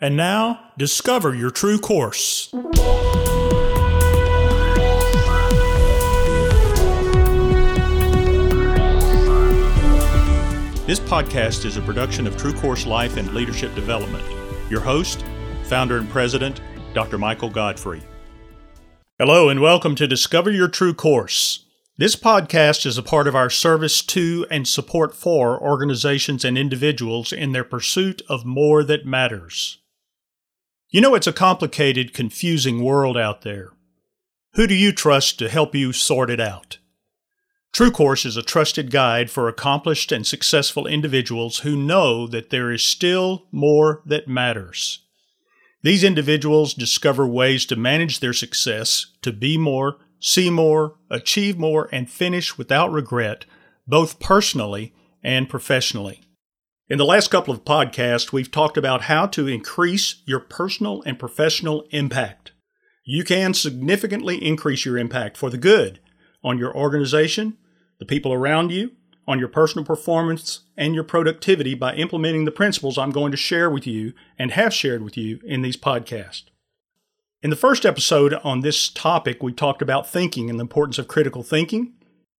And now, discover your true course. This podcast is a production of True Course Life and Leadership Development. Your host, founder and president, Dr. Michael Godfrey. Hello, and welcome to Discover Your True Course. This podcast is a part of our service to and support for organizations and individuals in their pursuit of more that matters. You know, it's a complicated, confusing world out there. Who do you trust to help you sort it out? TrueCourse is a trusted guide for accomplished and successful individuals who know that there is still more that matters. These individuals discover ways to manage their success, to be more, see more, achieve more, and finish without regret, both personally and professionally. In the last couple of podcasts, we've talked about how to increase your personal and professional impact. You can significantly increase your impact for the good on your organization, the people around you, on your personal performance, and your productivity by implementing the principles I'm going to share with you and have shared with you in these podcasts. In the first episode on this topic, we talked about thinking and the importance of critical thinking.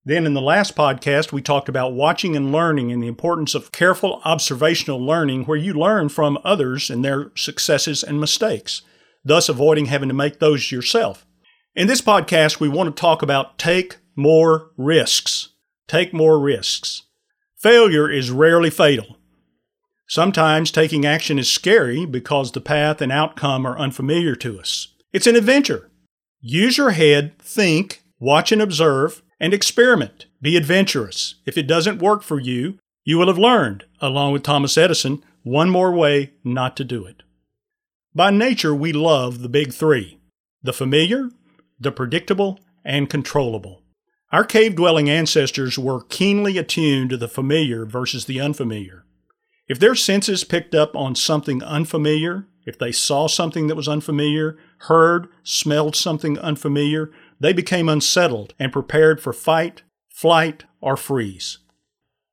Then, in the last podcast, we talked about watching and learning and the importance of careful observational learning, where you learn from others and their successes and mistakes, thus avoiding having to make those yourself. In this podcast, we want to talk about take more risks. Take more risks. Failure is rarely fatal. Sometimes taking action is scary because the path and outcome are unfamiliar to us. It's an adventure. Use your head, think, watch and observe, and experiment. Be adventurous. If it doesn't work for you, you will have learned, along with Thomas Edison, one more way not to do it. By nature, we love the big three the familiar, the predictable, and controllable. Our cave dwelling ancestors were keenly attuned to the familiar versus the unfamiliar. If their senses picked up on something unfamiliar, if they saw something that was unfamiliar, heard, smelled something unfamiliar, they became unsettled and prepared for fight, flight, or freeze.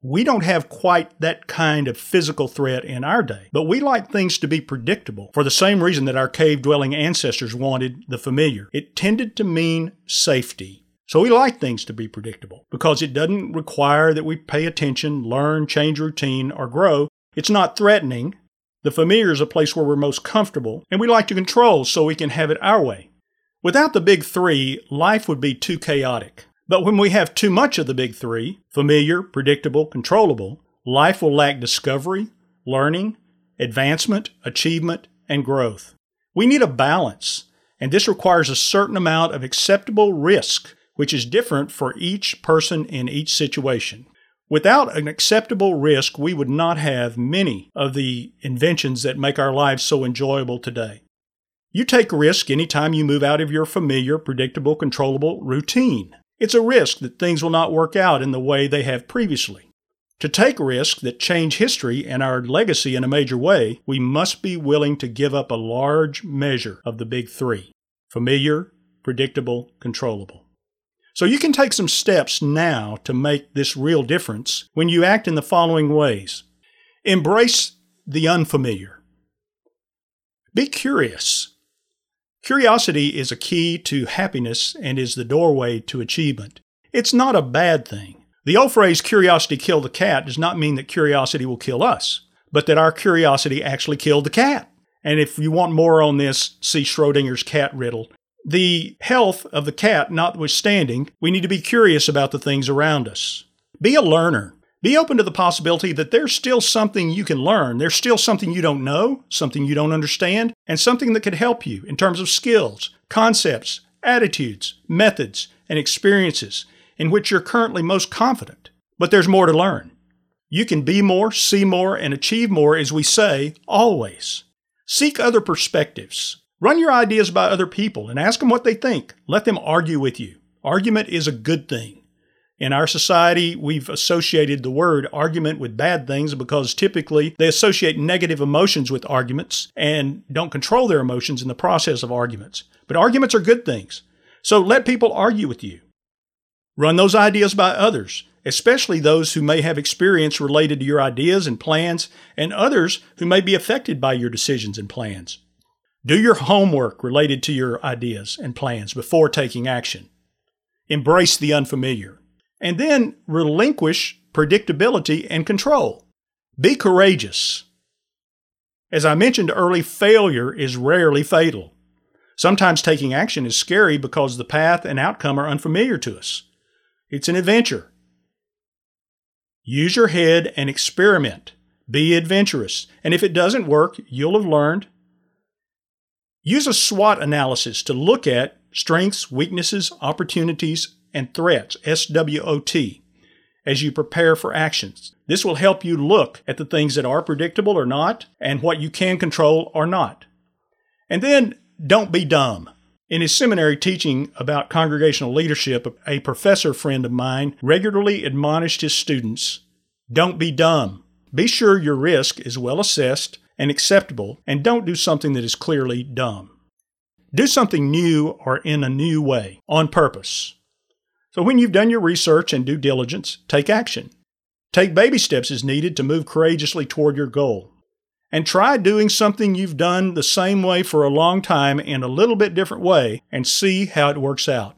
We don't have quite that kind of physical threat in our day, but we like things to be predictable for the same reason that our cave dwelling ancestors wanted the familiar. It tended to mean safety. So we like things to be predictable because it doesn't require that we pay attention, learn, change routine, or grow. It's not threatening. The familiar is a place where we're most comfortable, and we like to control so we can have it our way. Without the big three, life would be too chaotic. But when we have too much of the big three familiar, predictable, controllable life will lack discovery, learning, advancement, achievement, and growth. We need a balance, and this requires a certain amount of acceptable risk which is different for each person in each situation. Without an acceptable risk, we would not have many of the inventions that make our lives so enjoyable today. You take risk anytime you move out of your familiar, predictable, controllable routine. It's a risk that things will not work out in the way they have previously. To take risks that change history and our legacy in a major way, we must be willing to give up a large measure of the big three familiar, predictable, controllable. So you can take some steps now to make this real difference when you act in the following ways. Embrace the unfamiliar. Be curious. Curiosity is a key to happiness and is the doorway to achievement. It's not a bad thing. The old phrase, curiosity killed the cat, does not mean that curiosity will kill us, but that our curiosity actually killed the cat. And if you want more on this, see Schrodinger's cat riddle the health of the cat notwithstanding, we need to be curious about the things around us. Be a learner. Be open to the possibility that there's still something you can learn. There's still something you don't know, something you don't understand, and something that could help you in terms of skills, concepts, attitudes, methods, and experiences in which you're currently most confident. But there's more to learn. You can be more, see more, and achieve more, as we say, always. Seek other perspectives. Run your ideas by other people and ask them what they think. Let them argue with you. Argument is a good thing. In our society, we've associated the word argument with bad things because typically they associate negative emotions with arguments and don't control their emotions in the process of arguments. But arguments are good things. So let people argue with you. Run those ideas by others especially those who may have experience related to your ideas and plans, and others who may be affected by your decisions and plans. Do your homework related to your ideas and plans before taking action. Embrace the unfamiliar. And then relinquish predictability and control. Be courageous. As I mentioned early, failure is rarely fatal. Sometimes taking action is scary because the path and outcome are unfamiliar to us. It's an adventure. Use your head and experiment. Be adventurous. And if it doesn't work, you'll have learned. Use a SWOT analysis to look at strengths, weaknesses, opportunities, and threats, SWOT, as you prepare for actions. This will help you look at the things that are predictable or not, and what you can control or not. And then don't be dumb. In his seminary teaching about congregational leadership, a professor friend of mine regularly admonished his students don't be dumb. Be sure your risk is well assessed and acceptable, and don't do something that is clearly dumb. Do something new or in a new way, on purpose. So, when you've done your research and due diligence, take action. Take baby steps as needed to move courageously toward your goal and try doing something you've done the same way for a long time in a little bit different way and see how it works out.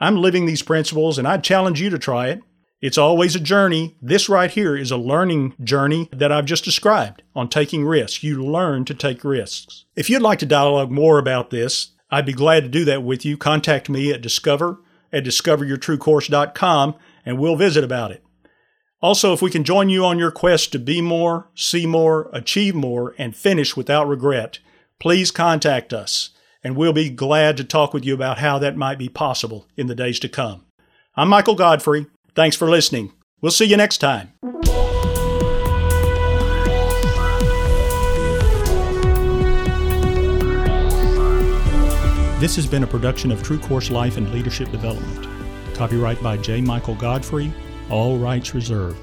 I'm living these principles and I'd challenge you to try it. It's always a journey. This right here is a learning journey that I've just described on taking risks. You learn to take risks. If you'd like to dialogue more about this, I'd be glad to do that with you. Contact me at discover at discoveryourtruecourse.com and we'll visit about it. Also, if we can join you on your quest to be more, see more, achieve more, and finish without regret, please contact us, and we'll be glad to talk with you about how that might be possible in the days to come. I'm Michael Godfrey. Thanks for listening. We'll see you next time. This has been a production of True Course Life and Leadership Development. Copyright by J. Michael Godfrey all rights reserved.